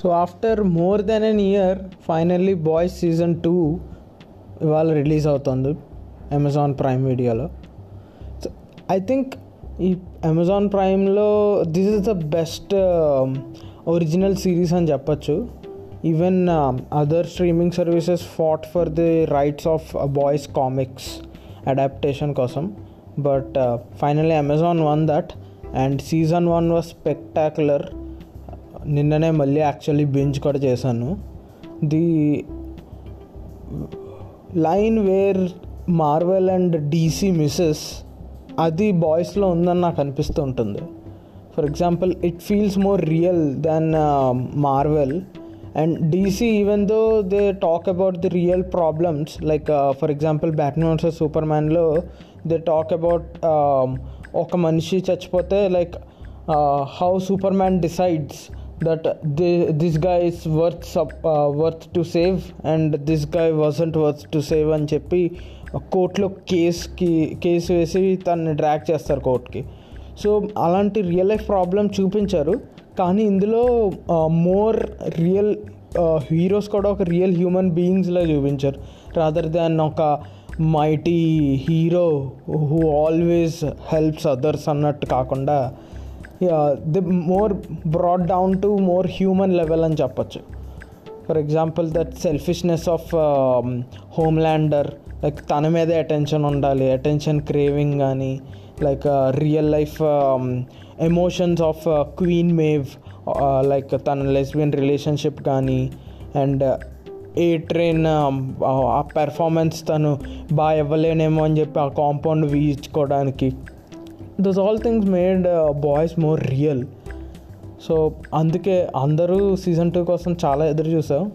So after more than an year finally Boys season two ఇవాళ release అవుతుంది Amazon Prime వీడియోలో so I think ఈ Amazon ప్రైమ్లో this is the best original series అని చెప్పచ్చు. Even other streaming services fought for the rights of Boys comics adaptation కోసం. But finally Amazon won that and season one was spectacular నిన్ననే మళ్ళీ actually binge కూడా చేశాను. The line where Marvel and DC misses అది బాయ్స్లో ఉందని నాకు అనిపిస్తూ ఉంటుంది. For example it feels more real than Marvel. And DC even though they talk about the real problems like for example Batman versus super మ్యాన్లో they talk about ఒక మనిషి చచ్చిపోతే like how Superman decides that this guy is worth worth to save and this guy wasn't worth to save అని చెప్పి కోర్టులో కేస్కి case వేసి తనని drag చేస్తారు కోర్టుకి. సో అలాంటి రియల్ లైఫ్ ప్రాబ్లం చూపించారు. కానీ ఇందులో మోర్ రియల్ హీరోస్ కూడా ఒక రియల్ హ్యూమన్ బీయింగ్స్లా చూపించారు. రాదర్ దాన్ ఒక mighty hero who always helps others అన్నట్టు కాకుండా the more brought down to more human level అని చెప్పచ్చు. For example that selfishness of Homelander like తన మీదే అటెన్షన్ ఉండాలి అటెన్షన్ క్రేవింగ్ కానీ like real life emotions of queen Maeve like తన lesbian relationship కానీ అండ్ ఏ ట్రైన్ ఆ performance తను బాగా ఇవ్వలేనేమో అని చెప్పి ఆ compound వీయించుకోవడానికి those all things made boys more real so అందుకే అందరూ సీజన్ టూ కోసం చాలా ఎదురు చూసాం.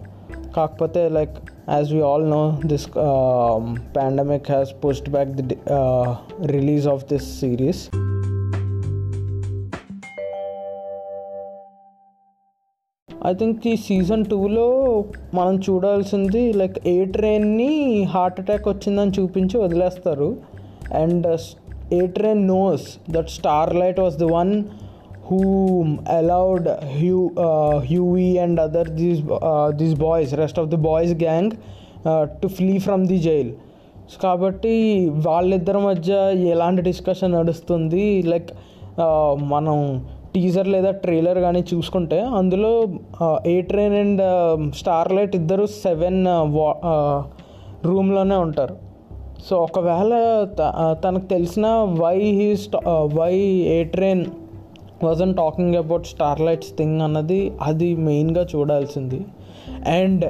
కాకపోతే like as we all know this pandemic has pushed back the release of this series I think ఈ సీజన్ టూలో మనం చూడాల్సింది లైక్ ఏ ట్రైన్ని హార్ట్ అటాక్ వచ్చిందని చూపించి వదిలేస్తారు. And A Train knows that Starlight was the one who allowed Hugh Hughie and other these these Boys rest of the Boys gang to flee from the jail కాబట్టి వాళ్ళిద్దరి మధ్య ఎలాంటి discussion నడుస్తుంది? Like మనం teaser లేదా trailer కానీ చూసుకుంటే అందులో A Train and Starlight ఇద్దరు సెవెన్ వా రూమ్లోనే ఉంటారు. సో ఒకవేళ తనకు తెలిసిన why he why A Train wasn't talking about Starlight's thing అన్నది అది మెయిన్గా చూడాల్సింది. And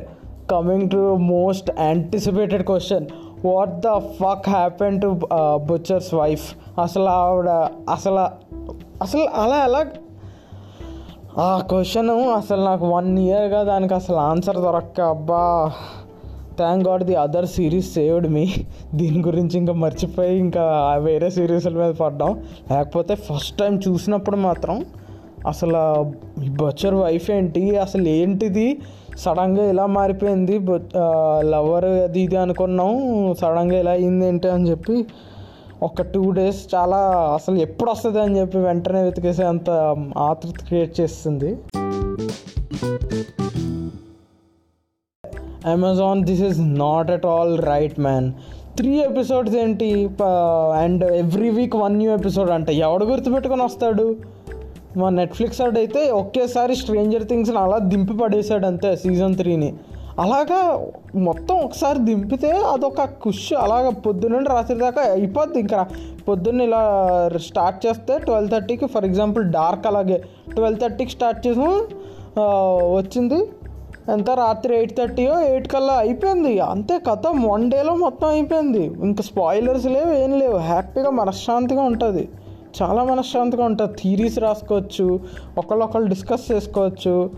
coming to most anticipated question what the fuck happen to Butcher's wife అసలు ఆవిడ అసలు అసలు అలా ఎలా? ఆ క్వశ్చన్ అసలు నాకు వన్ ఇయర్గా దానికి అసలు ఆన్సర్ దొరక్క అబ్బా. Thank God the other series saved me దీని గురించి ఇంకా మర్చిపోయి ఇంకా వేరే సిరీస్ల మీద పడ్డాం. లేకపోతే ఫస్ట్ టైం చూసినప్పుడు మాత్రం అసలు బచ్చర్ వైఫ్ ఏంటి? అసలు ఏంటిది? సడన్గా ఇలా మారిపోయింది. లవర్ అది ఇది అనుకున్నాం. సడన్గా ఇలా అయింది ఏంటి అని చెప్పి ఒక టూ డేస్ చాలా అసలు ఎప్పుడు వస్తుంది అని చెప్పి వెంటనే వెతికేసే అంత ఆతృత క్రియేట్ చేస్తుంది. Amazon this is not at all right man three episodes ఏంటి? And every week one new episode అంటే. ఎవడు గుర్తుపెట్టుకొని వస్తాడు? మా నెట్ఫ్లిక్స్ ఆడ్ అయితే ఒకేసారి స్ట్రేంజర్ థింగ్స్ని అలా దింపి పడేసాడు అంతే సీజన్ త్రీని అలాగా మొత్తం ఒకసారి దింపితే అదొక కుష్. అలాగ పొద్దున్నండి రాత్రి దాకా అయిపోద్ది. ఇంకా పొద్దున్న ఇలా స్టార్ట్ చేస్తే ట్వెల్వ్ థర్టీకి ఫర్ ఎగ్జాంపుల్ డార్క్ అలాగే ట్వెల్వ్ థర్టీకి స్టార్ట్ చేసాం వచ్చింది. ఎంత? రాత్రి ఎయిట్ థర్టీయో ఎయిట్ కల్లా అయిపోయింది. అంతే కథ వన్ డేలో మొత్తం అయిపోయింది. ఇంకా స్పాయిలర్స్ లేవు ఏం లేవు. హ్యాపీగా మనశ్శాంతిగా ఉంటుంది. చాలా మనశ్శాంతిగా ఉంటుంది. థీరీస్ రాసుకోవచ్చు ఒకళ్ళొకళ్ళు డిస్కస్ చేసుకోవచ్చు.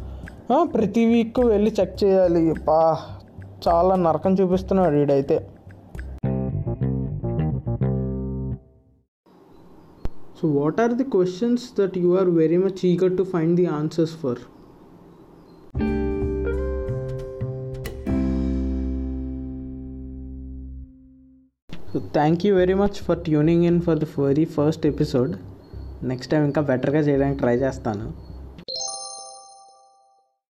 ప్రతి వీక్ వెళ్ళి చెక్ చేయాలి. పా చాలా నరకం చూపిస్తున్నాడు వీడైతే so what are the questions that you are very much eager to find the answers for so thank you very much for tuning in for the very first episode next time ఇంకా బెటర్గా చేయడానికి try చేస్తాను.